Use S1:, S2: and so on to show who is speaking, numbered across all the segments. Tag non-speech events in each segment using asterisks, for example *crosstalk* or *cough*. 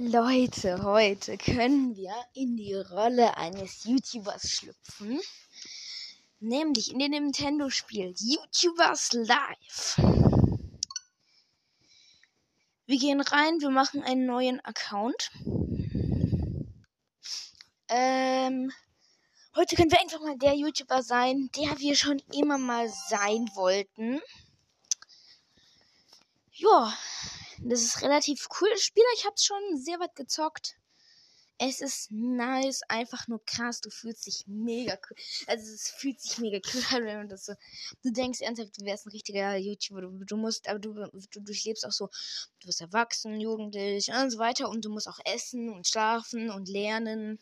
S1: Leute, heute können wir in die Rolle eines YouTubers schlüpfen. Nämlich in dem Nintendo-Spiel YouTubers Live. Wir gehen rein, wir machen einen neuen Account. Ähm, heute können wir einfach mal der YouTuber sein, der wir schon immer mal sein wollten. Ja, das ist relativ cool. Das Spiel, ich hab's schon sehr weit gezockt. Es ist nice, einfach nur krass. Du fühlst dich mega cool. Also es fühlt sich mega cool an, wenn man das so. Du denkst ernsthaft, du wärst ein richtiger YouTuber. Du, du musst, aber du, du durchlebst auch so. Du wirst erwachsen, jugendlich und so weiter. Und du musst auch essen und schlafen und lernen.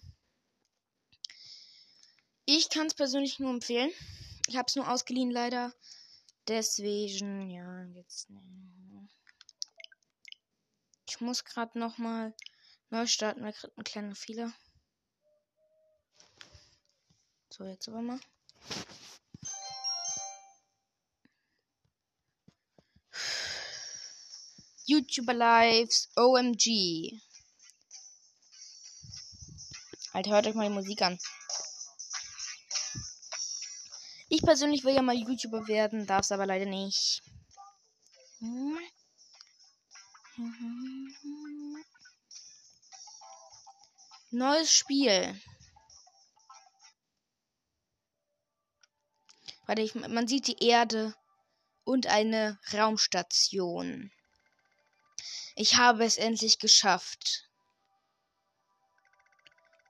S1: Ich kann es persönlich nur empfehlen. Ich habe es nur ausgeliehen, leider. Deswegen, ja, jetzt. Ich muss gerade noch mal neu starten, weil gerade ein kleiner Fehler. So, jetzt aber mal. YouTuber Lives OMG. Alter, hört euch mal die Musik an. Ich persönlich will ja mal YouTuber werden, darf es aber leider nicht. Hm? Neues Spiel. Warte, ich, man sieht die Erde und eine Raumstation. Ich habe es endlich geschafft.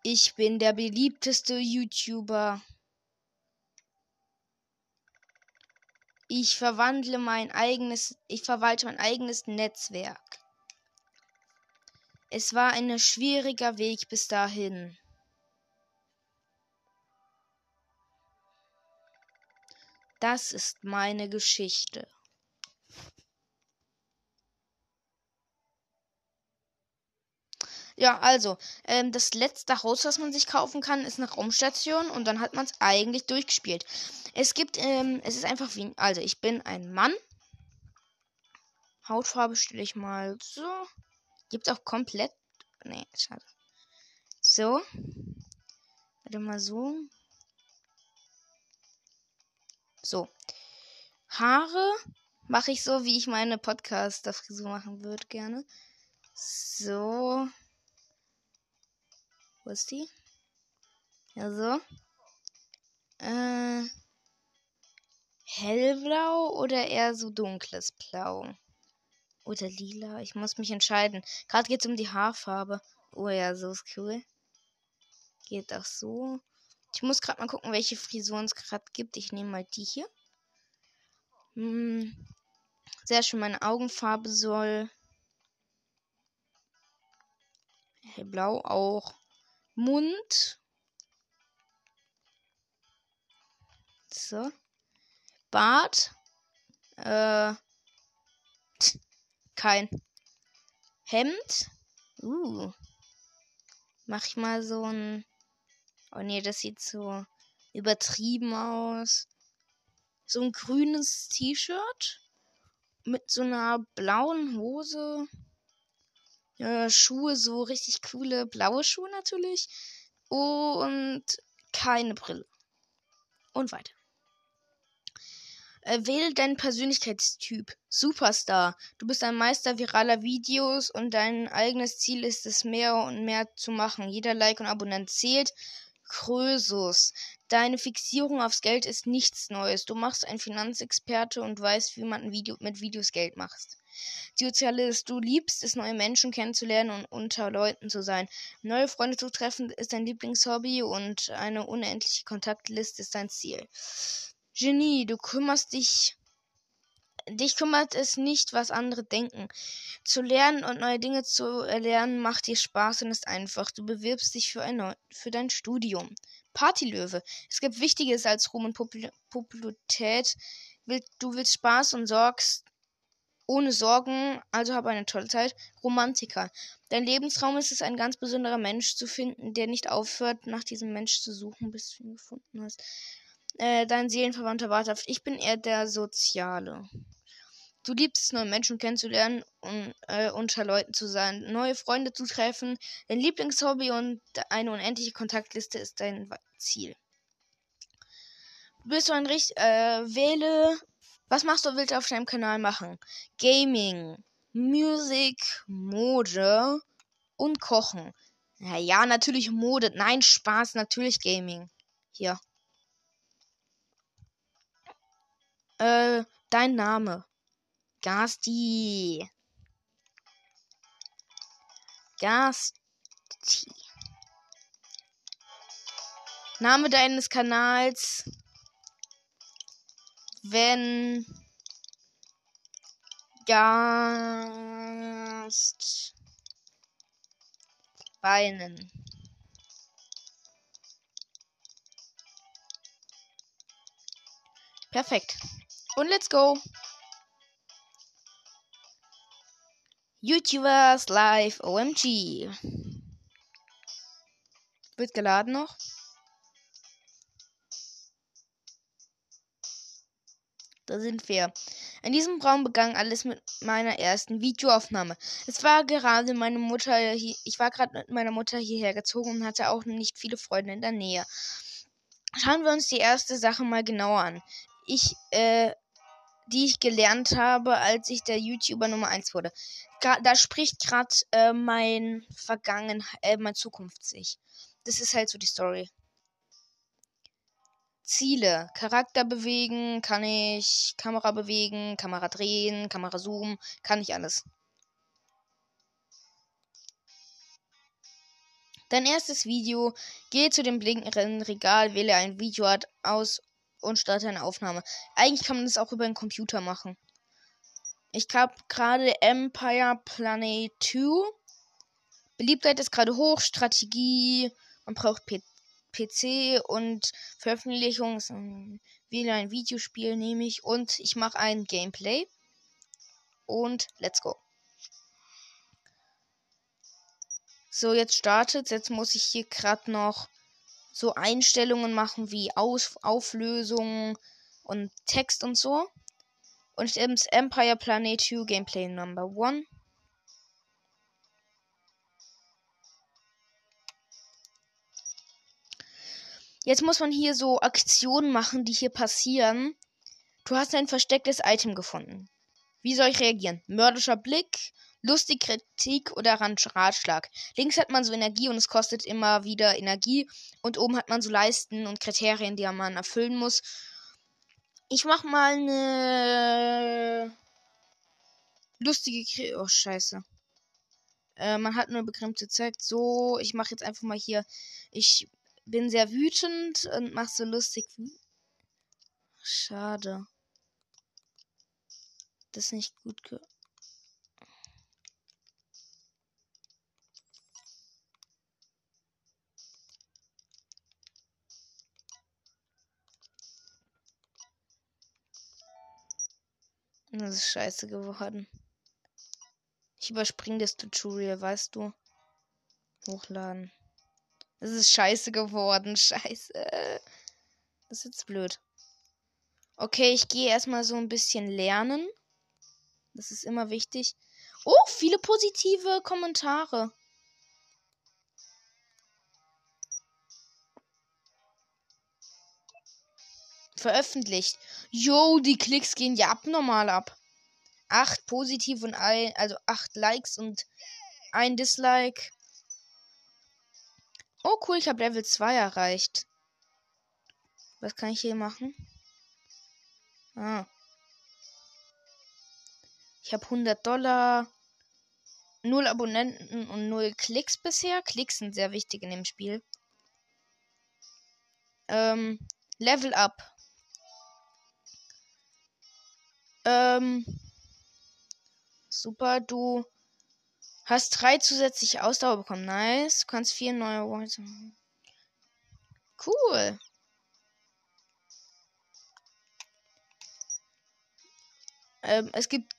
S1: Ich bin der beliebteste YouTuber. Ich verwandle mein eigenes, ich verwalte mein eigenes Netzwerk. Es war ein schwieriger Weg bis dahin. Das ist meine Geschichte. Ja, also, ähm, das letzte Haus, was man sich kaufen kann, ist eine Raumstation und dann hat man es eigentlich durchgespielt. Es gibt, ähm, es ist einfach wie, also ich bin ein Mann. Hautfarbe stelle ich mal so. Gibt auch komplett, nee, schade. So. Warte mal so. So. Haare mache ich so, wie ich meine Podcast-Frisur machen würde, gerne. So. Wo ist die? Ja, so. Äh, hellblau oder eher so dunkles Blau? Oder lila? Ich muss mich entscheiden. Gerade geht es um die Haarfarbe. Oh ja, so ist cool. Geht auch so. Ich muss gerade mal gucken, welche Frisuren es gerade gibt. Ich nehme mal die hier. Hm. Sehr schön. Meine Augenfarbe soll hellblau auch. Mund. So. Bart. Äh. Kein. Hemd. Uh. Mach ich mal so ein. Oh nee, das sieht so übertrieben aus. So ein grünes T-Shirt. Mit so einer blauen Hose äh, Schuhe, so richtig coole blaue Schuhe natürlich. Und keine Brille. Und weiter. Äh, wähle deinen Persönlichkeitstyp. Superstar. Du bist ein Meister viraler Videos und dein eigenes Ziel ist es, mehr und mehr zu machen. Jeder Like und Abonnent zählt. Krösus. Deine Fixierung aufs Geld ist nichts Neues. Du machst ein Finanzexperte und weißt, wie man Video mit Videos Geld macht. Sozialist, du liebst es, neue Menschen kennenzulernen und unter Leuten zu sein. Neue Freunde zu treffen ist dein Lieblingshobby und eine unendliche Kontaktliste ist dein Ziel. Genie, du kümmerst dich Dich kümmert es nicht, was andere denken. Zu lernen und neue Dinge zu erlernen macht dir Spaß und ist einfach. Du bewirbst dich für, ein für dein Studium. Partylöwe. Es gibt Wichtiges als Ruhm und Popularität. Du willst Spaß und sorgst ohne Sorgen, also habe eine tolle Zeit. Romantiker. Dein Lebensraum ist es, ein ganz besonderer Mensch zu finden, der nicht aufhört, nach diesem Mensch zu suchen, bis du ihn gefunden hast. Äh, dein Seelenverwandter wartet Ich bin eher der Soziale. Du liebst es, neue Menschen kennenzulernen und äh, unter Leuten zu sein, neue Freunde zu treffen. Dein Lieblingshobby und eine unendliche Kontaktliste ist dein Ziel. Du bist so ein richtig, äh, wähle, was machst du willst auf deinem Kanal machen? Gaming, Musik, Mode und Kochen. Ja, ja, natürlich Mode. Nein, Spaß, natürlich Gaming. Hier. Äh, dein Name. Gasti. Gasti. Name deines Kanals. Wenn Gast weinen. Perfekt. Und let's go. YouTubers Live OMG. Wird geladen noch. Da sind wir. In diesem Raum begann alles mit meiner ersten Videoaufnahme. Es war gerade meine Mutter hier, ich war gerade mit meiner Mutter hierher gezogen und hatte auch nicht viele Freunde in der Nähe. Schauen wir uns die erste Sache mal genauer an. Ich, äh, die ich gelernt habe, als ich der YouTuber Nummer 1 wurde. da spricht gerade äh, mein Vergangen, äh, mein Zukunft sich. Das ist halt so die Story. Ziele. Charakter bewegen, kann ich Kamera bewegen, Kamera drehen, Kamera zoomen, kann ich alles. Dein erstes Video. Gehe zu dem blinkenden Regal, wähle ein Videoart aus und starte eine Aufnahme. Eigentlich kann man das auch über den Computer machen. Ich habe gerade Empire Planet 2. Beliebtheit ist gerade hoch, Strategie. Man braucht PC. PC und Veröffentlichung wähle ein Videospiel nehme ich und ich mache ein Gameplay und let's go. So, jetzt startet. Jetzt muss ich hier gerade noch so Einstellungen machen wie Aus Auflösung und Text und so. Und ins Empire Planet 2 Gameplay Number 1. Jetzt muss man hier so Aktionen machen, die hier passieren. Du hast ein verstecktes Item gefunden. Wie soll ich reagieren? Mörderischer Blick, lustig Kritik oder Ratschlag. Links hat man so Energie und es kostet immer wieder Energie. Und oben hat man so Leisten und Kriterien, die man erfüllen muss. Ich mach mal eine lustige Kri Oh, scheiße. Äh, man hat nur begrenzte Zeit. So, ich mache jetzt einfach mal hier. Ich bin sehr wütend und mach so lustig. Schade. Das ist nicht gut ge Das ist scheiße geworden. Ich überspringe das Tutorial, weißt du? Hochladen. Es ist scheiße geworden. *laughs* Scheiße. Das ist jetzt blöd. Okay, ich gehe erstmal so ein bisschen lernen. Das ist immer wichtig. Oh, viele positive Kommentare. Veröffentlicht. Yo, die Klicks gehen ja abnormal ab. Acht positiv und ein, also acht Likes und ein Dislike. Oh cool, ich habe Level 2 erreicht. Was kann ich hier machen? Ah. Ich habe 100 Dollar. Null Abonnenten und null Klicks bisher. Klicks sind sehr wichtig in dem Spiel. Ähm, Level up. Ähm, super, du Hast drei zusätzliche Ausdauer bekommen. Nice. Du kannst vier neue Worte. Cool. Ähm, es gibt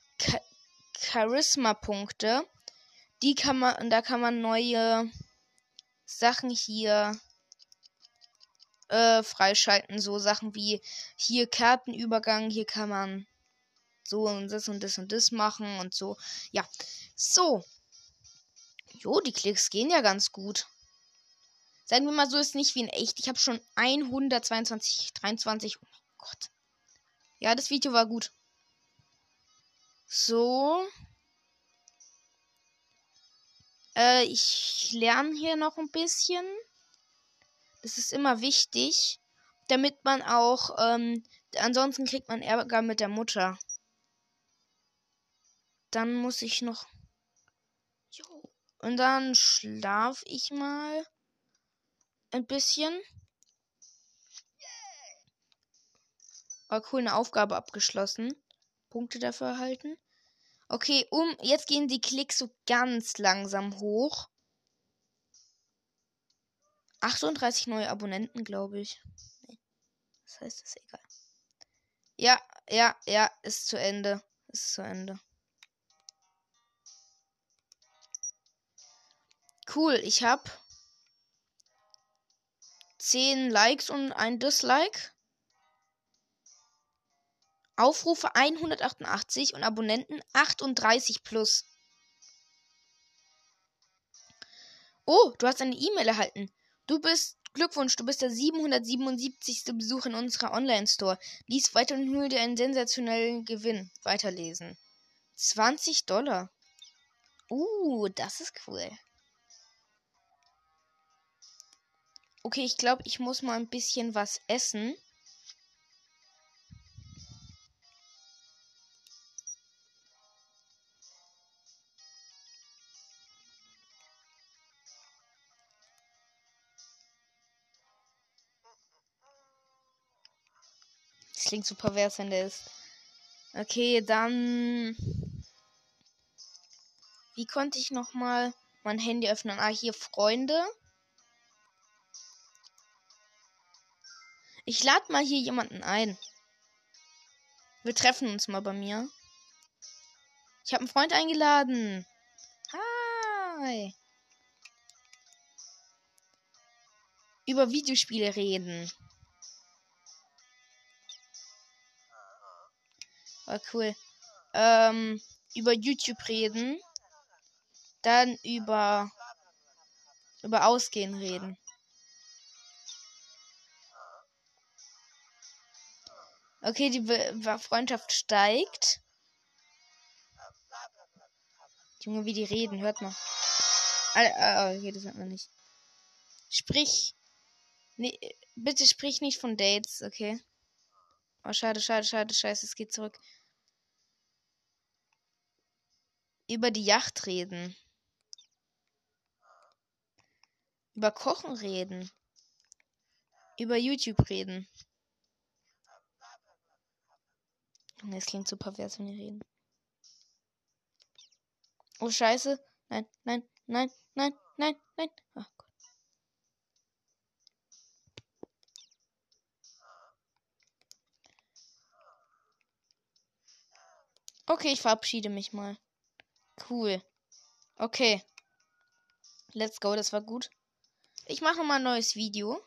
S1: Charisma-Punkte. Die kann man, und da kann man neue Sachen hier äh, freischalten. So Sachen wie hier Kartenübergang. Hier kann man so und das und das und das machen und so. Ja, so. Jo, die Klicks gehen ja ganz gut. Sagen wir mal so, ist nicht wie in echt. Ich habe schon 122, 23. Oh mein Gott. Ja, das Video war gut. So. Äh, ich lerne hier noch ein bisschen. Das ist immer wichtig, damit man auch, ähm, ansonsten kriegt man Ärger mit der Mutter. Dann muss ich noch. Jo. Und dann schlaf ich mal ein bisschen. War cool, eine Aufgabe abgeschlossen. Punkte dafür erhalten. Okay, um jetzt gehen die Klicks so ganz langsam hoch. 38 neue Abonnenten, glaube ich. Nee. Das heißt, ist egal. Ja, ja, ja, ist zu Ende. Ist zu Ende. Cool, ich habe 10 Likes und ein Dislike. Aufrufe 188 und Abonnenten 38 plus. Oh, du hast eine E-Mail erhalten. Du bist Glückwunsch, du bist der 777. Besuch in unserer Online-Store. Lies weiter und hol dir einen sensationellen Gewinn. Weiterlesen. 20 Dollar. Uh, das ist cool. Okay, ich glaube, ich muss mal ein bisschen was essen. Das klingt so pervers, wenn der ist. Okay, dann. Wie konnte ich nochmal mein Handy öffnen? Ah, hier Freunde. Ich lade mal hier jemanden ein. Wir treffen uns mal bei mir. Ich habe einen Freund eingeladen. Hi. Über Videospiele reden. War cool. Ähm, über YouTube reden. Dann über über Ausgehen reden. Okay, die Be Freundschaft steigt. Junge, wie die reden, hört mal. Ah, okay, das hört man nicht. Sprich. Nee, bitte sprich nicht von Dates, okay? Oh, schade, schade, schade, scheiße, es geht zurück. Über die Yacht reden. Über Kochen reden. Über YouTube reden. Es klingt so pervers, wenn die reden. Oh, scheiße. Nein, nein, nein, nein, nein, nein. Ach Gott. Okay, ich verabschiede mich mal. Cool. Okay. Let's go, das war gut. Ich mache mal ein neues Video.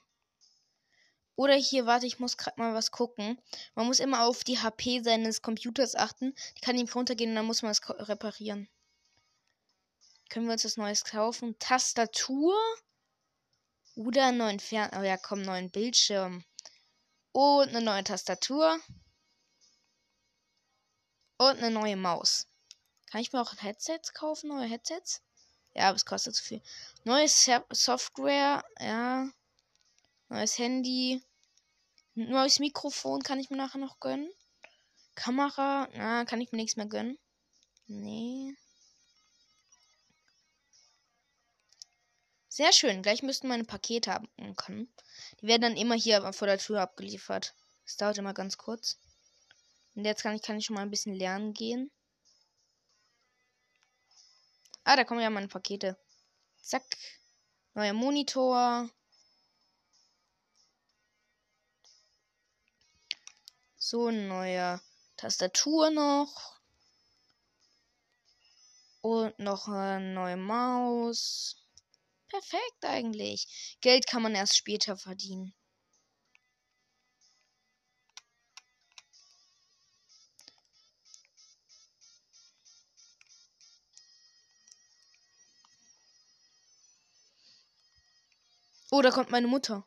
S1: Oder hier, warte, ich muss gerade mal was gucken. Man muss immer auf die HP seines Computers achten. Die kann ihm runtergehen und dann muss man es reparieren. Können wir uns das Neues kaufen? Tastatur. Oder einen neuen Fern... Oh ja, komm, neuen Bildschirm. Und eine neue Tastatur. Und eine neue Maus. Kann ich mir auch Headsets kaufen? Neue Headsets? Ja, aber es kostet zu viel. Neues Software. Ja. Neues Handy. Neues Mikrofon kann ich mir nachher noch gönnen. Kamera, na, kann ich mir nichts mehr gönnen. Nee. Sehr schön. Gleich müssten meine Pakete haben können. Die werden dann immer hier vor der Tür abgeliefert. Das dauert immer ganz kurz. Und jetzt kann ich, kann ich schon mal ein bisschen lernen gehen. Ah, da kommen ja meine Pakete. Zack. Neuer Monitor. So, neue Tastatur noch. Und noch eine neue Maus. Perfekt eigentlich. Geld kann man erst später verdienen. Oh, da kommt meine Mutter.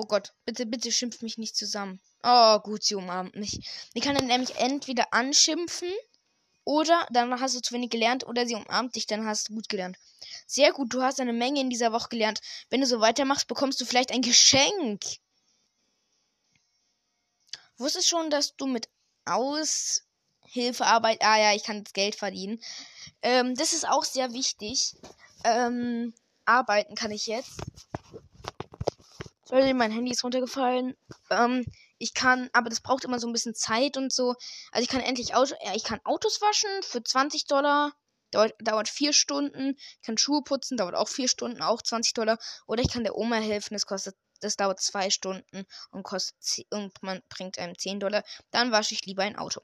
S1: Oh Gott, bitte, bitte schimpf mich nicht zusammen. Oh, gut, sie umarmt mich. Die kann dann nämlich entweder anschimpfen oder dann hast du zu wenig gelernt oder sie umarmt dich, dann hast du gut gelernt. Sehr gut, du hast eine Menge in dieser Woche gelernt. Wenn du so weitermachst, bekommst du vielleicht ein Geschenk. Wusstest schon, dass du mit Aushilfearbeit. Ah ja, ich kann jetzt Geld verdienen. Ähm, das ist auch sehr wichtig. Ähm, arbeiten kann ich jetzt. Sorry, mein Handy ist runtergefallen. Ähm, ich kann, aber das braucht immer so ein bisschen Zeit und so. Also ich kann endlich Auto, ja, ich kann Autos waschen für 20 Dollar. Dauert, dauert vier Stunden. Ich kann Schuhe putzen, dauert auch vier Stunden, auch 20 Dollar. Oder ich kann der Oma helfen, das kostet, das dauert zwei Stunden und kostet und man bringt einem 10 Dollar. Dann wasche ich lieber ein Auto.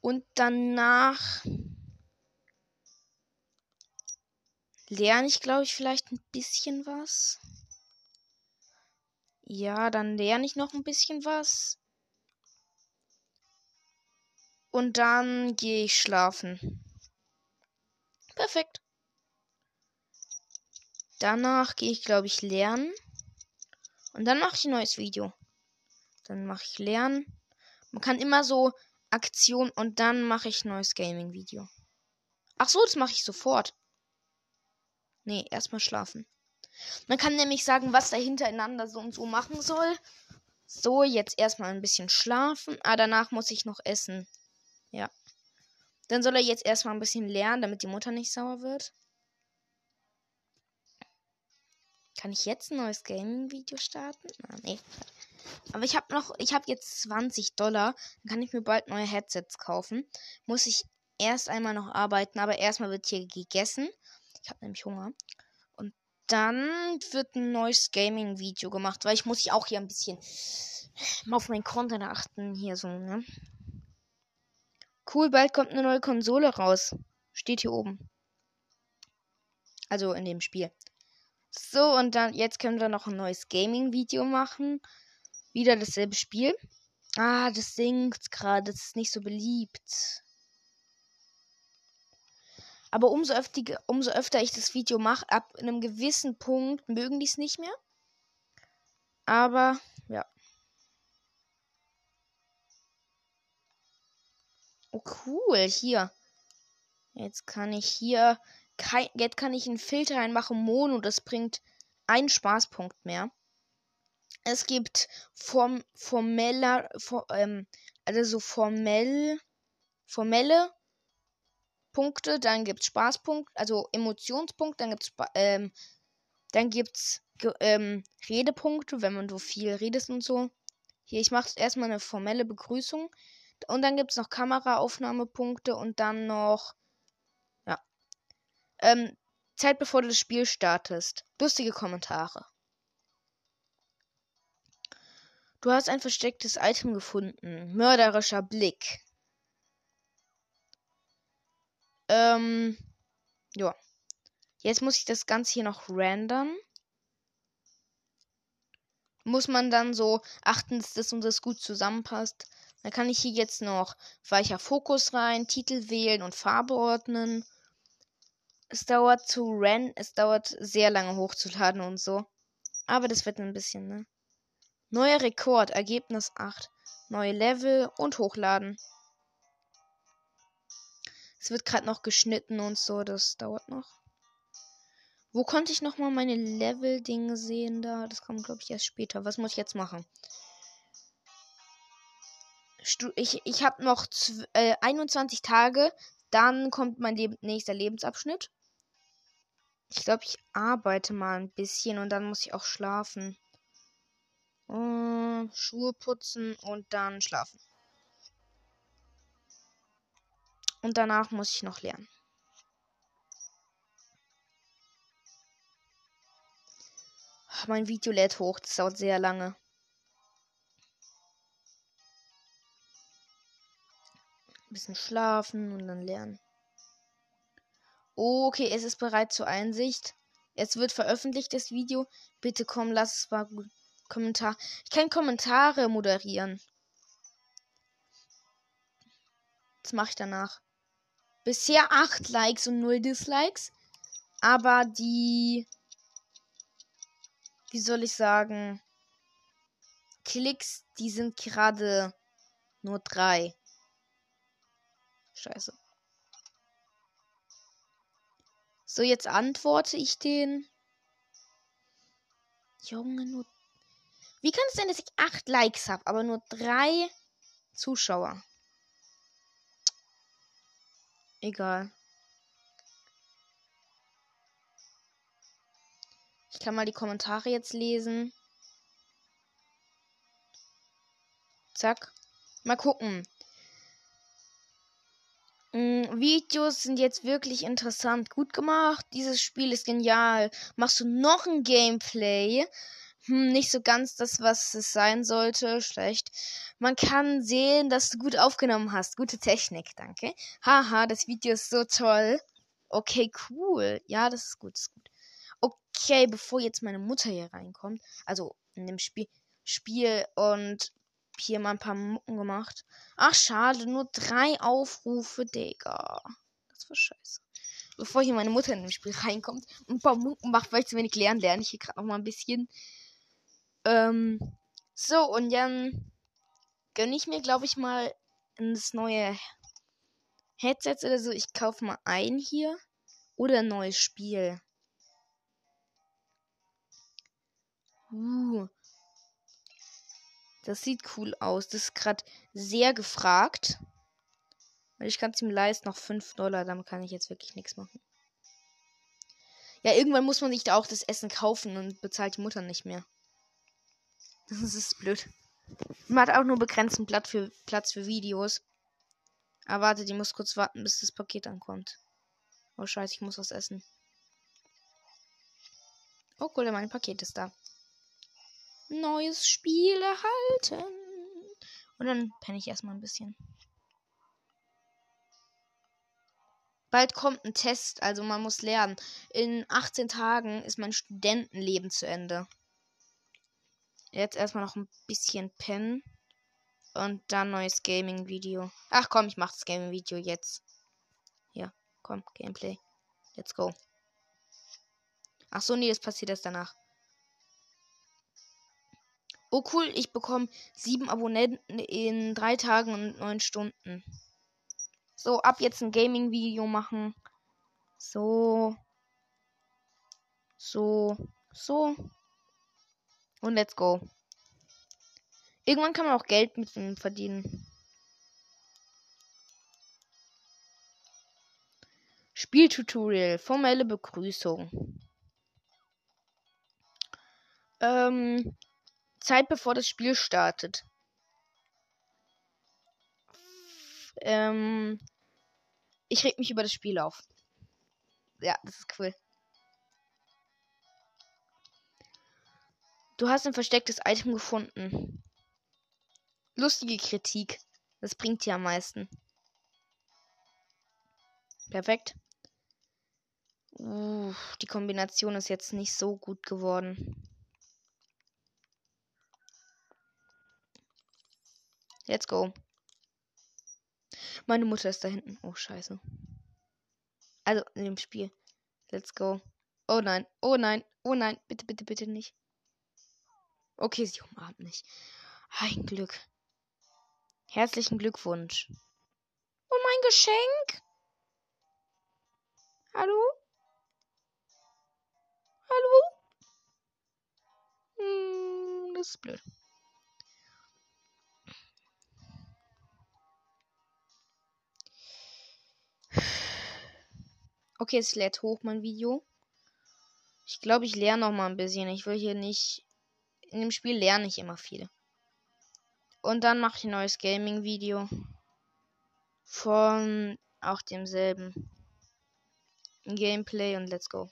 S1: Und danach lerne ich, glaube ich, vielleicht ein bisschen was. Ja, dann lerne ich noch ein bisschen was. Und dann gehe ich schlafen. Perfekt. Danach gehe ich, glaube ich, lernen. Und dann mache ich ein neues Video. Dann mache ich lernen. Man kann immer so Aktion und dann mache ich ein neues Gaming-Video. Ach so, das mache ich sofort. Nee, erstmal schlafen. Man kann nämlich sagen, was da hintereinander so und so machen soll. So, jetzt erstmal ein bisschen schlafen. Ah, danach muss ich noch essen. Ja. Dann soll er jetzt erstmal ein bisschen lernen, damit die Mutter nicht sauer wird. Kann ich jetzt ein neues Gaming-Video starten? Ah, nee. Aber ich habe noch, ich habe jetzt 20 Dollar. Dann kann ich mir bald neue Headsets kaufen. Muss ich erst einmal noch arbeiten, aber erstmal wird hier gegessen. Ich habe nämlich Hunger dann wird ein neues Gaming-Video gemacht, weil ich muss ja auch hier ein bisschen auf meinen Content achten. Hier so, ne? Cool, bald kommt eine neue Konsole raus. Steht hier oben. Also in dem Spiel. So, und dann, jetzt können wir noch ein neues Gaming-Video machen. Wieder dasselbe Spiel. Ah, das singt gerade. Das ist nicht so beliebt. Aber umso öfter, umso öfter ich das Video mache, ab einem gewissen Punkt mögen die es nicht mehr. Aber ja. Oh cool, hier. Jetzt kann ich hier kein, jetzt kann ich einen Filter reinmachen, Mono, das bringt einen Spaßpunkt mehr. Es gibt form, formeller, for, ähm, also so formell, formelle Punkte, dann gibt es Spaßpunkt, also Emotionspunkt, dann gibt es ähm, dann gibt's ähm, Redepunkte, wenn man so viel redet und so. Hier, ich mache erstmal eine formelle Begrüßung. Und dann gibt es noch Kameraaufnahmepunkte und dann noch. Ja. Ähm, Zeit bevor du das Spiel startest. Lustige Kommentare. Du hast ein verstecktes Item gefunden. Mörderischer Blick. Ähm, ja. Jetzt muss ich das Ganze hier noch rendern. Muss man dann so achten, dass das und das gut zusammenpasst. Dann kann ich hier jetzt noch weicher Fokus rein, Titel wählen und Farbe ordnen. Es dauert zu ren, es dauert sehr lange hochzuladen und so. Aber das wird ein bisschen, ne? Neuer Rekord, Ergebnis 8. Neue Level und hochladen. Es wird gerade noch geschnitten und so, das dauert noch. Wo konnte ich nochmal meine Level-Dinge sehen da? Das kommt, glaube ich, erst später. Was muss ich jetzt machen? Ich, ich habe noch äh, 21 Tage. Dann kommt mein Leb nächster Lebensabschnitt. Ich glaube, ich arbeite mal ein bisschen und dann muss ich auch schlafen. Uh, Schuhe putzen und dann schlafen. Und danach muss ich noch lernen. Mein Video lädt hoch, das dauert sehr lange. Ein bisschen schlafen und dann lernen. Okay, es ist bereit zur Einsicht. Es wird veröffentlicht, das Video. Bitte komm, lass es mal gut. Kommentar. Ich kann Kommentare moderieren. Das mache ich danach. Bisher 8 Likes und 0 Dislikes. Aber die wie soll ich sagen, Klicks, die sind gerade nur drei. Scheiße. So, jetzt antworte ich den. Junge, nur. Wie kann es sein, dass ich acht Likes habe, aber nur drei Zuschauer? Egal. Ich kann mal die Kommentare jetzt lesen. Zack. Mal gucken. Mm, Videos sind jetzt wirklich interessant. Gut gemacht. Dieses Spiel ist genial. Machst du noch ein Gameplay? Hm, nicht so ganz das, was es sein sollte. Schlecht. Man kann sehen, dass du gut aufgenommen hast. Gute Technik, danke. Haha, das Video ist so toll. Okay, cool. Ja, das ist gut, das ist gut. Okay, bevor jetzt meine Mutter hier reinkommt, also in dem Spiel, Spiel und hier mal ein paar Mucken gemacht. Ach, schade, nur drei Aufrufe, Digga. Das war scheiße. Bevor hier meine Mutter in dem Spiel reinkommt und ein paar Mucken macht, weil ich zu wenig lernen, lerne ich hier gerade noch mal ein bisschen. Ähm, so, und dann gönne ich mir, glaube ich, mal das neue Headset oder so. Ich kaufe mal ein hier. Oder ein neues Spiel. Uh, das sieht cool aus. Das ist gerade sehr gefragt. Weil ich kann es ihm leisten, noch 5 Dollar. Damit kann ich jetzt wirklich nichts machen. Ja, irgendwann muss man sich da auch das Essen kaufen und bezahlt die Mutter nicht mehr. *laughs* Das ist blöd. Man hat auch nur begrenzten Platz für, Platz für Videos. Aber warte, die muss kurz warten, bis das Paket ankommt. Oh scheiße, ich muss was essen. Oh cool, mein Paket ist da neues Spiel erhalten. Und dann penne ich erstmal ein bisschen. Bald kommt ein Test, also man muss lernen. In 18 Tagen ist mein Studentenleben zu Ende. Jetzt erstmal noch ein bisschen pennen. Und dann neues Gaming-Video. Ach komm, ich mach das Gaming-Video jetzt. Ja, komm, Gameplay. Let's go. Ach so, nee, das passiert erst danach. Oh cool, ich bekomme sieben Abonnenten in drei Tagen und neun Stunden. So, ab jetzt ein Gaming-Video machen. So. So. So. Und let's go. Irgendwann kann man auch Geld mit ihm verdienen. Spieltutorial. Formelle Begrüßung. Ähm, Zeit bevor das Spiel startet. Ähm, ich reg mich über das Spiel auf. Ja, das ist cool. Du hast ein verstecktes Item gefunden. Lustige Kritik. Das bringt dir am meisten. Perfekt. Uh, die Kombination ist jetzt nicht so gut geworden. Let's go. Meine Mutter ist da hinten. Oh, scheiße. Also, in dem Spiel. Let's go. Oh nein. Oh nein. Oh nein. Bitte, bitte, bitte nicht. Okay, sie umarmt mich. Ein Glück. Herzlichen Glückwunsch. Und mein Geschenk? Hallo? Hallo? Hm, das ist blöd. Okay, es lädt hoch mein Video. Ich glaube, ich lerne noch mal ein bisschen. Ich will hier nicht. In dem Spiel lerne ich immer viel. Und dann mache ich ein neues Gaming-Video. Von auch demselben. Gameplay und let's go.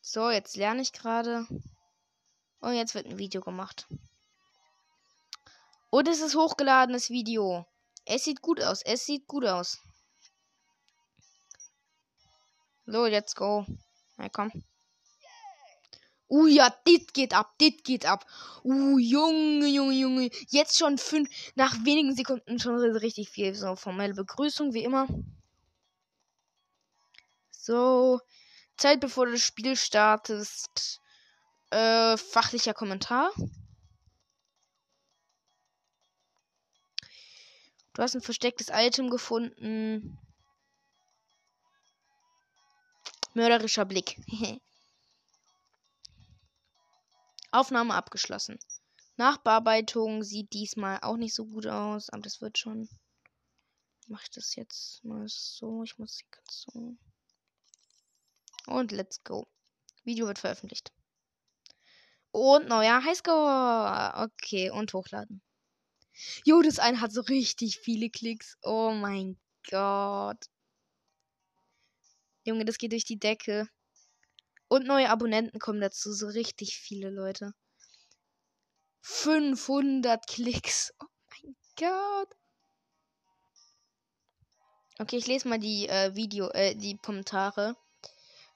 S1: So, jetzt lerne ich gerade. Und jetzt wird ein Video gemacht. Und es ist hochgeladenes Video. Es sieht gut aus. Es sieht gut aus. So, let's go. Na komm. Uh, ja, dit geht ab, dit geht ab. Uh, Junge, Junge, Junge. Jetzt schon fünf, nach wenigen Sekunden schon richtig viel. So, formelle Begrüßung, wie immer. So, Zeit bevor du das Spiel startest. Äh, fachlicher Kommentar. Du hast ein verstecktes Item gefunden. Mörderischer Blick. *laughs* Aufnahme abgeschlossen. Nachbearbeitung sieht diesmal auch nicht so gut aus, aber das wird schon. Mache ich das jetzt mal so. Ich muss sie ganz so. Und let's go. Video wird veröffentlicht. Und neuer Highscore. Okay, und hochladen. Jo, das eine hat so richtig viele Klicks. Oh mein Gott. Junge, das geht durch die Decke. Und neue Abonnenten kommen dazu. So richtig viele Leute. 500 Klicks. Oh mein Gott. Okay, ich lese mal die äh, Video, äh, die Kommentare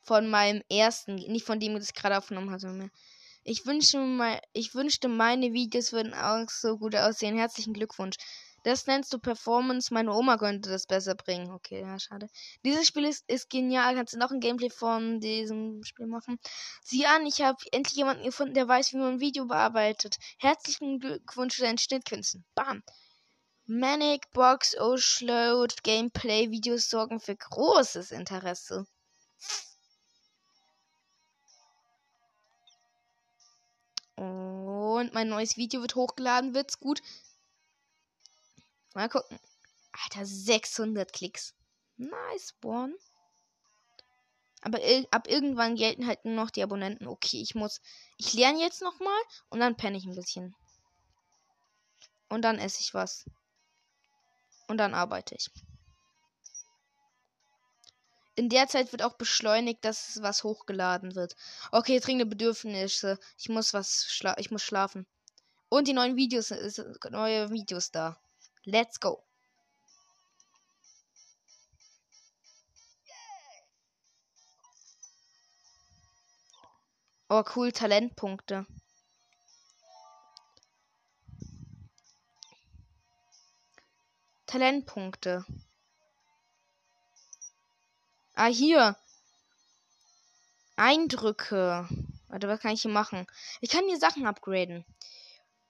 S1: von meinem ersten, nicht von dem, das ich gerade aufgenommen hatte. Ich wünsche mal, ich wünschte, meine Videos würden auch so gut aussehen. Herzlichen Glückwunsch. Das nennst du Performance. Meine Oma könnte das besser bringen. Okay, ja, schade. Dieses Spiel ist, ist genial. Kannst du noch ein Gameplay von diesem Spiel machen? Sieh an, ich habe endlich jemanden gefunden, der weiß, wie man ein Video bearbeitet. Herzlichen Glückwunsch zu deinen Schnittkünsten. Bam. Manic Box Oshload Gameplay Videos sorgen für großes Interesse. Und mein neues Video wird hochgeladen, wird's gut. Mal gucken. Alter, 600 Klicks. Nice one. Aber ab irgendwann gelten halt nur noch die Abonnenten. Okay, ich muss. Ich lerne jetzt nochmal und dann penne ich ein bisschen. Und dann esse ich was. Und dann arbeite ich. In der Zeit wird auch beschleunigt, dass was hochgeladen wird. Okay, dringende Bedürfnisse. Ich muss was schla ich muss schlafen. Und die neuen Videos, neue Videos da. Let's go. Oh, cool, Talentpunkte. Talentpunkte. Ah, hier. Eindrücke. Warte, was kann ich hier machen? Ich kann hier Sachen upgraden.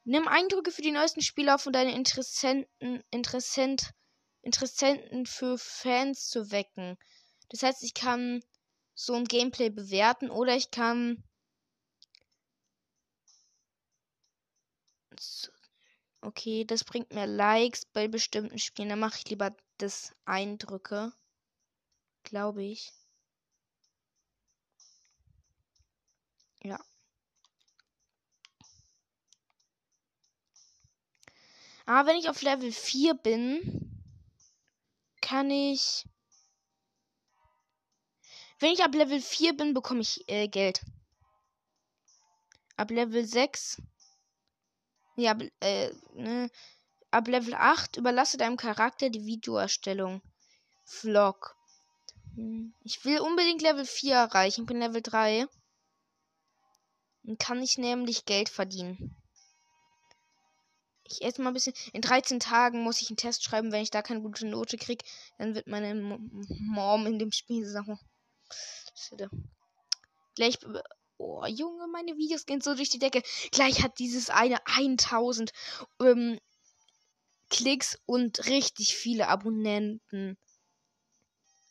S1: Nimm Eindrücke für die neuesten Spieler von deinen Interessenten, Interessent, Interessenten für Fans zu wecken. Das heißt, ich kann so ein Gameplay bewerten oder ich kann Okay, das bringt mir Likes bei bestimmten Spielen. Dann mache ich lieber das Eindrücke. Glaube ich. Aber wenn ich auf Level 4 bin, kann ich. Wenn ich ab Level 4 bin, bekomme ich äh, Geld. Ab Level 6. Ja, ab, äh, ne, ab Level 8 überlasse deinem Charakter die Videoerstellung. Vlog. Hm, ich will unbedingt Level 4 erreichen. Ich bin Level 3. Dann kann ich nämlich Geld verdienen. Ich esse mal ein bisschen. In 13 Tagen muss ich einen Test schreiben. Wenn ich da keine gute Note kriege, dann wird meine Mom in dem Spiel sagen. Gleich. Oh, Junge, meine Videos gehen so durch die Decke. Gleich hat dieses eine 1000 ähm, Klicks und richtig viele Abonnenten.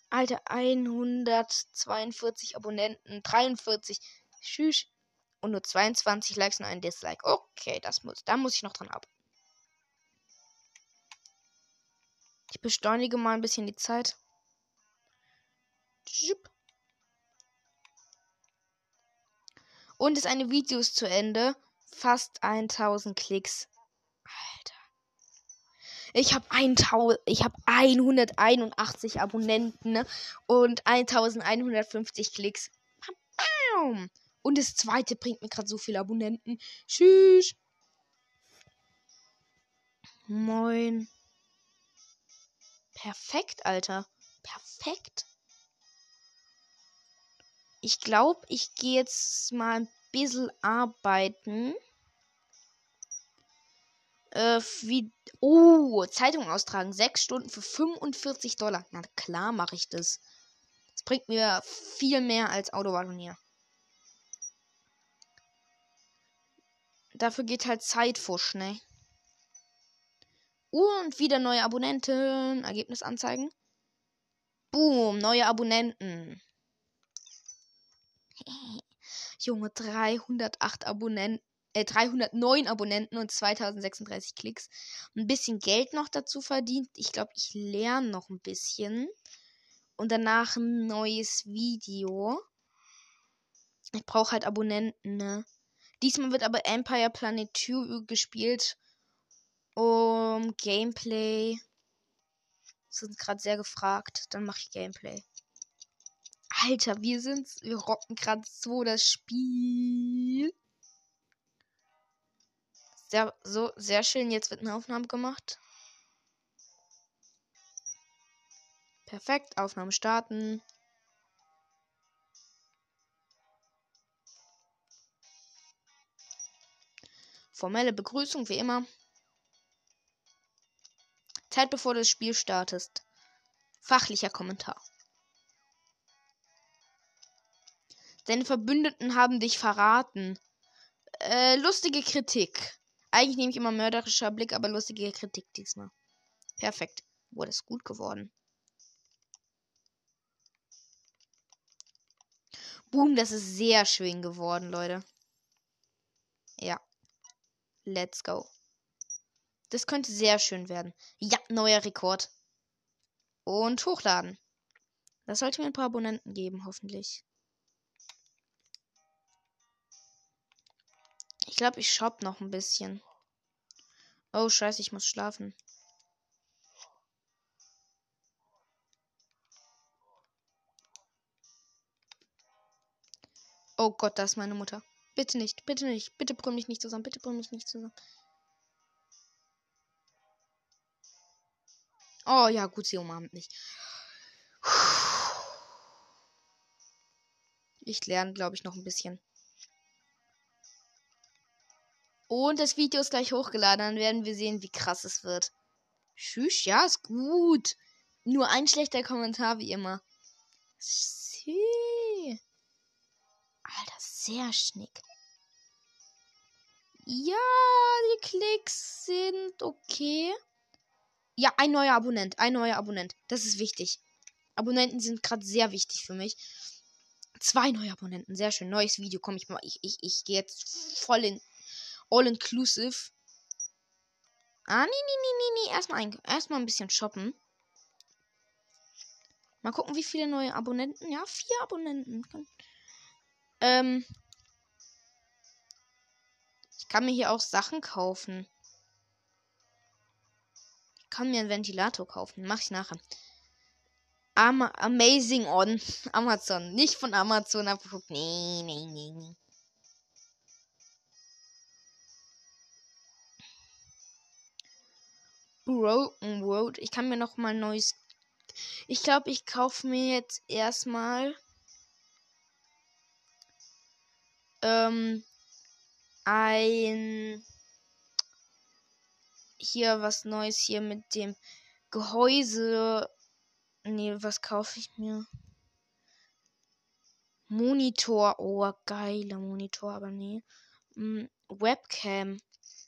S1: Alter, 142 Abonnenten, 43. Tschüss. Und nur 22 Likes und ein Dislike. Okay, das muss, da muss ich noch dran arbeiten. Ich beschleunige mal ein bisschen die Zeit. Und das eine Video ist zu Ende. Fast 1000 Klicks. Alter. Ich habe 1000, ich habe 181 Abonnenten ne? und 1150 Klicks. Und das zweite bringt mir gerade so viele Abonnenten. Tschüss. Moin. Perfekt, Alter. Perfekt. Ich glaube, ich gehe jetzt mal ein bisschen arbeiten. Äh, wie. Oh, Zeitung austragen. Sechs Stunden für 45 Dollar. Na klar mache ich das. bringt mir viel mehr als Autoballonier. Dafür geht halt Zeit fusch, ne? Und wieder neue Abonnenten. Ergebnis anzeigen. Boom, neue Abonnenten. *laughs* Junge, 308 Abonnenten. Äh, 309 Abonnenten und 2036 Klicks. Ein bisschen Geld noch dazu verdient. Ich glaube, ich lerne noch ein bisschen. Und danach ein neues Video. Ich brauche halt Abonnenten, ne? Diesmal wird aber Empire Planet 2 gespielt. Um Gameplay. Sind gerade sehr gefragt. Dann mache ich Gameplay. Alter, wir sind's. Wir rocken gerade so das Spiel. Sehr, so, sehr schön. Jetzt wird eine Aufnahme gemacht. Perfekt. Aufnahme starten. Formelle Begrüßung wie immer. Zeit bevor du das Spiel startest. Fachlicher Kommentar. Deine Verbündeten haben dich verraten. Äh, lustige Kritik. Eigentlich nehme ich immer mörderischer Blick, aber lustige Kritik diesmal. Perfekt. Wurde es gut geworden. Boom, das ist sehr schön geworden, Leute. Ja. Let's go. Das könnte sehr schön werden. Ja, neuer Rekord. Und hochladen. Das sollte mir ein paar Abonnenten geben, hoffentlich. Ich glaube, ich shop noch ein bisschen. Oh, scheiße, ich muss schlafen. Oh Gott, das ist meine Mutter. Bitte nicht, bitte nicht. Bitte brüll mich nicht zusammen. Bitte brüll mich nicht zusammen. Oh ja, gut, sie umarmt mich. Ich lerne, glaube ich, noch ein bisschen. Und das Video ist gleich hochgeladen. Dann werden wir sehen, wie krass es wird. Tschüss, ja, ist gut. Nur ein schlechter Kommentar, wie immer. Sie. Alter, sehr schnick. Ja, die Klicks sind okay. Ja, ein neuer Abonnent. Ein neuer Abonnent. Das ist wichtig. Abonnenten sind gerade sehr wichtig für mich. Zwei neue Abonnenten. Sehr schön. Neues Video. Komm, ich mal. Ich, ich, ich gehe jetzt voll in All-Inclusive. Ah, nee, nee, nee, nee, nee. Erstmal ein, erstmal ein bisschen shoppen. Mal gucken, wie viele neue Abonnenten. Ja, vier Abonnenten. Ähm, ich kann mir hier auch Sachen kaufen. Kann mir einen Ventilator kaufen. Mach ich nachher. Am Amazing on *laughs* Amazon. Nicht von Amazon abgeguckt. Nee, nee, nee, nee. Broken Road. Ich kann mir noch mal neues. Ich glaube, ich kaufe mir jetzt erstmal ähm, ein hier was Neues hier mit dem Gehäuse. Nee, was kaufe ich mir? Monitor. Oh, geiler Monitor, aber nee. Hm, Webcam.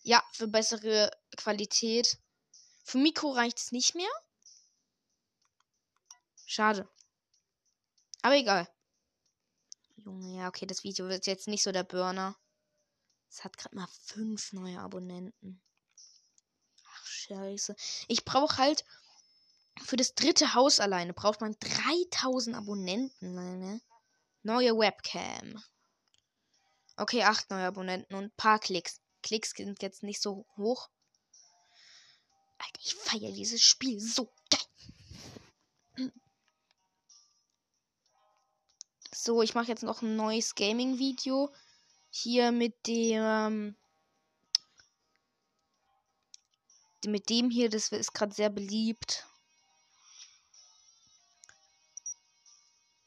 S1: Ja, für bessere Qualität. Für Mikro reicht es nicht mehr. Schade. Aber egal. Junge, ja, okay, das Video wird jetzt nicht so der Burner. Es hat gerade mal fünf neue Abonnenten. Scheiße. Ich brauche halt für das dritte Haus alleine braucht man 3000 Abonnenten. Ne? Neue Webcam. Okay, acht neue Abonnenten und ein paar Klicks. Klicks sind jetzt nicht so hoch. Alter, ich feiere dieses Spiel so geil. So, ich mache jetzt noch ein neues Gaming-Video. Hier mit dem. Mit dem hier, das ist gerade sehr beliebt.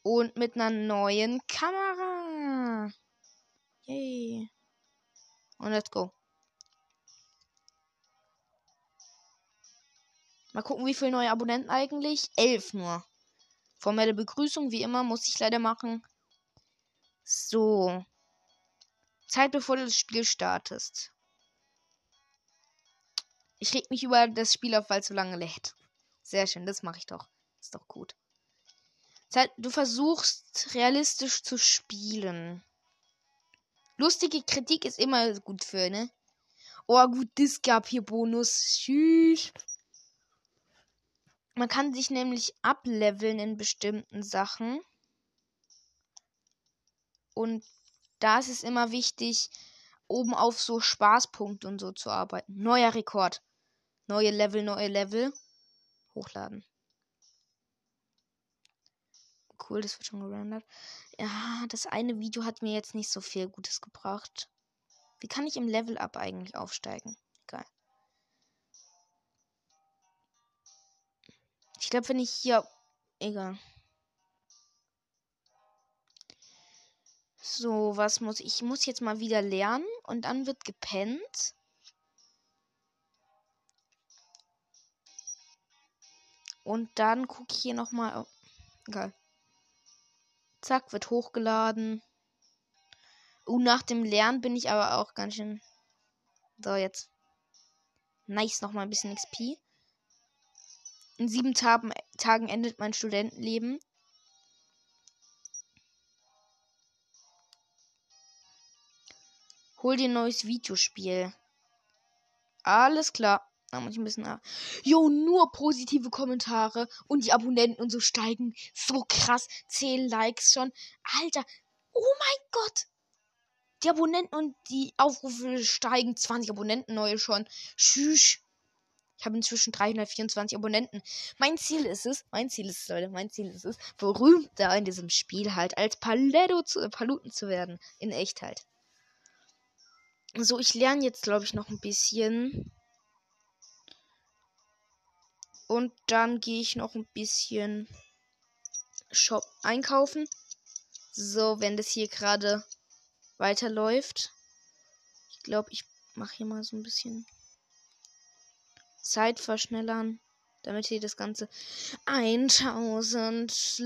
S1: Und mit einer neuen Kamera. Yay. Und let's go. Mal gucken, wie viele neue Abonnenten eigentlich. Elf nur. Formelle Begrüßung, wie immer, muss ich leider machen. So. Zeit, bevor du das Spiel startest. Ich reg mich über das Spiel auf, weil es so lange lädt. Sehr schön, das mache ich doch. Ist doch gut. Du versuchst realistisch zu spielen. Lustige Kritik ist immer gut für, ne? Oh, gut, das gab hier Bonus. Tschüss. Man kann sich nämlich ableveln in bestimmten Sachen. Und da ist es immer wichtig, oben auf so Spaßpunkte und so zu arbeiten. Neuer Rekord. Neue Level, neue Level. Hochladen. Cool, das wird schon gerendert. Ja, das eine Video hat mir jetzt nicht so viel Gutes gebracht. Wie kann ich im Level Up eigentlich aufsteigen? Geil. Ich glaube, wenn ich hier. Egal. So, was muss ich? Ich muss jetzt mal wieder lernen und dann wird gepennt. Und dann gucke ich hier nochmal. Oh, egal. Zack, wird hochgeladen. Uh, nach dem Lernen bin ich aber auch ganz schön. So, jetzt. Nice, nochmal ein bisschen XP. In sieben Tagen, Tagen endet mein Studentenleben. Hol dir ein neues Videospiel. Alles klar. Da muss ich ein bisschen. Jo, nur positive Kommentare und die Abonnenten und so steigen. So krass. 10 Likes schon. Alter. Oh mein Gott. Die Abonnenten und die Aufrufe steigen. 20 Abonnenten neue schon. Tschüss. Ich habe inzwischen 324 Abonnenten. Mein Ziel ist es, mein Ziel ist es, Leute, mein Ziel ist es, berühmter in diesem Spiel halt als Paletto zu, Paluten zu werden. In echt halt. So, ich lerne jetzt, glaube ich, noch ein bisschen. Und dann gehe ich noch ein bisschen Shop einkaufen. So, wenn das hier gerade weiterläuft. Ich glaube, ich mache hier mal so ein bisschen Zeit verschnellern, damit hier das Ganze 1000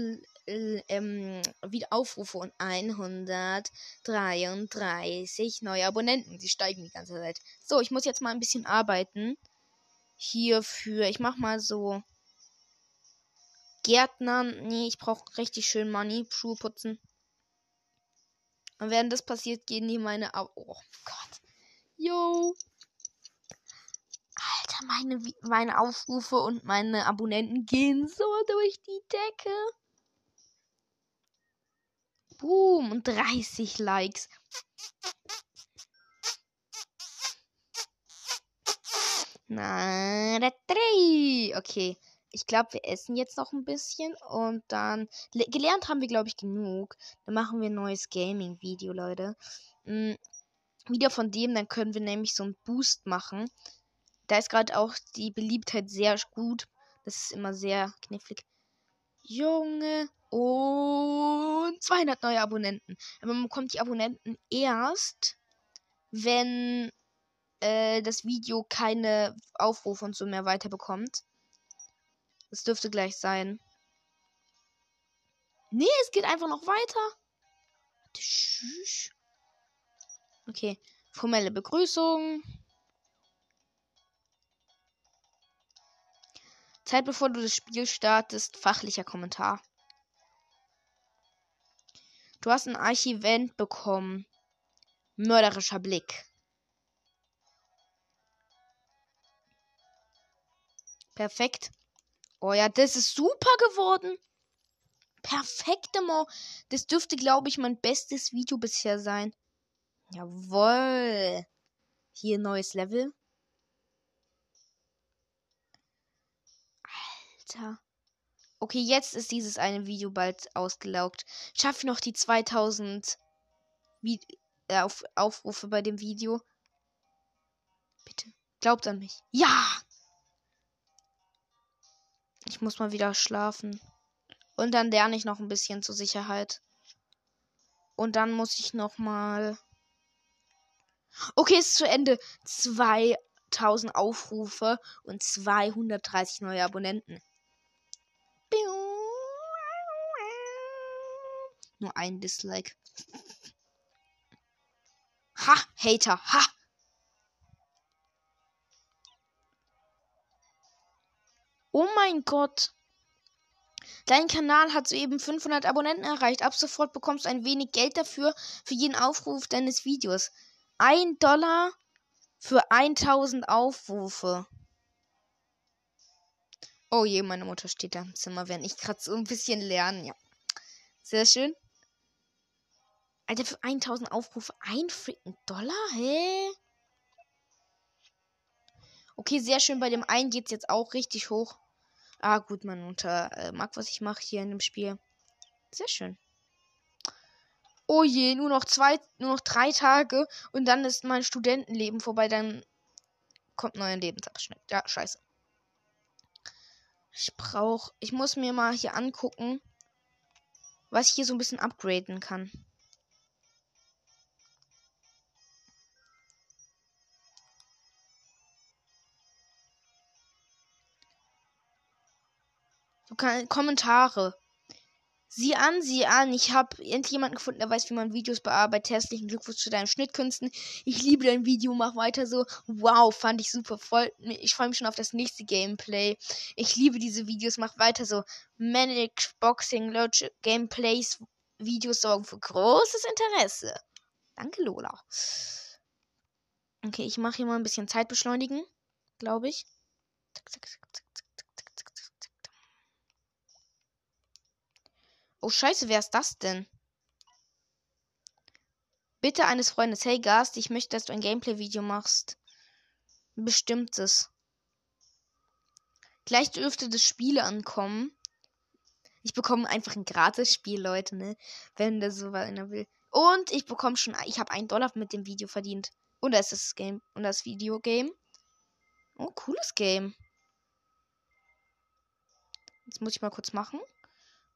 S1: ähm, wieder Aufrufe und 133 neue Abonnenten. Sie steigen die ganze Zeit. So, ich muss jetzt mal ein bisschen arbeiten. Hierfür. Ich mach mal so. Gärtner. Nee, ich brauche richtig schön Money. Schuhe putzen. Und während das passiert, gehen die meine. Au oh Gott. Yo. Alter, meine, meine Aufrufe und meine Abonnenten gehen so durch die Decke. Boom, und 30 Likes. Na, drei. Okay. Ich glaube, wir essen jetzt noch ein bisschen und dann. Gelernt haben wir, glaube ich, genug. Dann machen wir ein neues Gaming-Video, Leute. Mhm. Wieder von dem, dann können wir nämlich so einen Boost machen. Da ist gerade auch die Beliebtheit sehr gut. Das ist immer sehr knifflig. Junge. Und 200 neue Abonnenten. Aber man bekommt die Abonnenten erst, wenn äh, das Video keine Aufrufe und so mehr weiter bekommt. Das dürfte gleich sein. Nee, es geht einfach noch weiter. Okay. Formelle Begrüßung. Zeit bevor du das Spiel startest, fachlicher Kommentar. Du hast ein Archivent bekommen. Mörderischer Blick. Perfekt. Oh ja, das ist super geworden. Perfekte Mo. Das dürfte, glaube ich, mein bestes Video bisher sein. Jawoll. Hier neues Level. Alter. Okay, jetzt ist dieses eine Video bald ausgelaugt. Schaffe ich noch die 2000 Vi äh, auf Aufrufe bei dem Video? Bitte. Glaubt an mich. Ja! Ich muss mal wieder schlafen. Und dann lerne ich noch ein bisschen zur Sicherheit. Und dann muss ich noch mal. Okay, ist zu Ende. 2000 Aufrufe und 230 neue Abonnenten. Nur ein Dislike. Ha, Hater, ha! Oh mein Gott. Dein Kanal hat soeben 500 Abonnenten erreicht. Ab sofort bekommst du ein wenig Geld dafür, für jeden Aufruf deines Videos. Ein Dollar für 1000 Aufrufe. Oh je, meine Mutter steht da im Zimmer, während ich gerade so ein bisschen lernen. Ja. Sehr schön. Alter, für 1000 Aufrufe ein freaking Dollar? Hä? Okay, sehr schön. Bei dem einen geht es jetzt auch richtig hoch. Ah, gut, meine Mutter äh, mag, was ich mache hier in dem Spiel. Sehr schön. Oh je, nur noch zwei, nur noch drei Tage und dann ist mein Studentenleben vorbei. Dann kommt neuer Lebensabschnitt. Ja, scheiße. Ich brauche, ich muss mir mal hier angucken, was ich hier so ein bisschen upgraden kann. Du Kommentare. Sieh an, sieh an. Ich habe endlich jemanden gefunden, der weiß, wie man Videos bearbeitet. Herzlichen Glückwunsch zu deinen Schnittkünsten. Ich liebe dein Video, mach weiter so. Wow, fand ich super. Voll, ich freue mich schon auf das nächste Gameplay. Ich liebe diese Videos, mach weiter so. Manic Boxing Logic Gameplays Videos sorgen für großes Interesse. Danke, Lola. Okay, ich mache hier mal ein bisschen Zeit beschleunigen, glaube ich. Zack, zack, zack, Oh scheiße, wer ist das denn? Bitte eines Freundes. Hey Gast, ich möchte, dass du ein Gameplay-Video machst. Bestimmtes. Gleich dürfte das Spiel ankommen. Ich bekomme einfach ein Gratis-Spiel, Leute, ne? Wenn das so einer will. Und ich bekomme schon, ich habe einen Dollar mit dem Video verdient. Und da ist das Game und das Videogame. Oh, cooles Game. Jetzt muss ich mal kurz machen.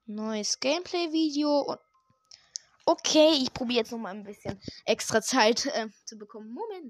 S1: Neues Gameplay-Video. Okay, ich probiere jetzt noch mal ein bisschen extra Zeit äh, zu bekommen. Moment.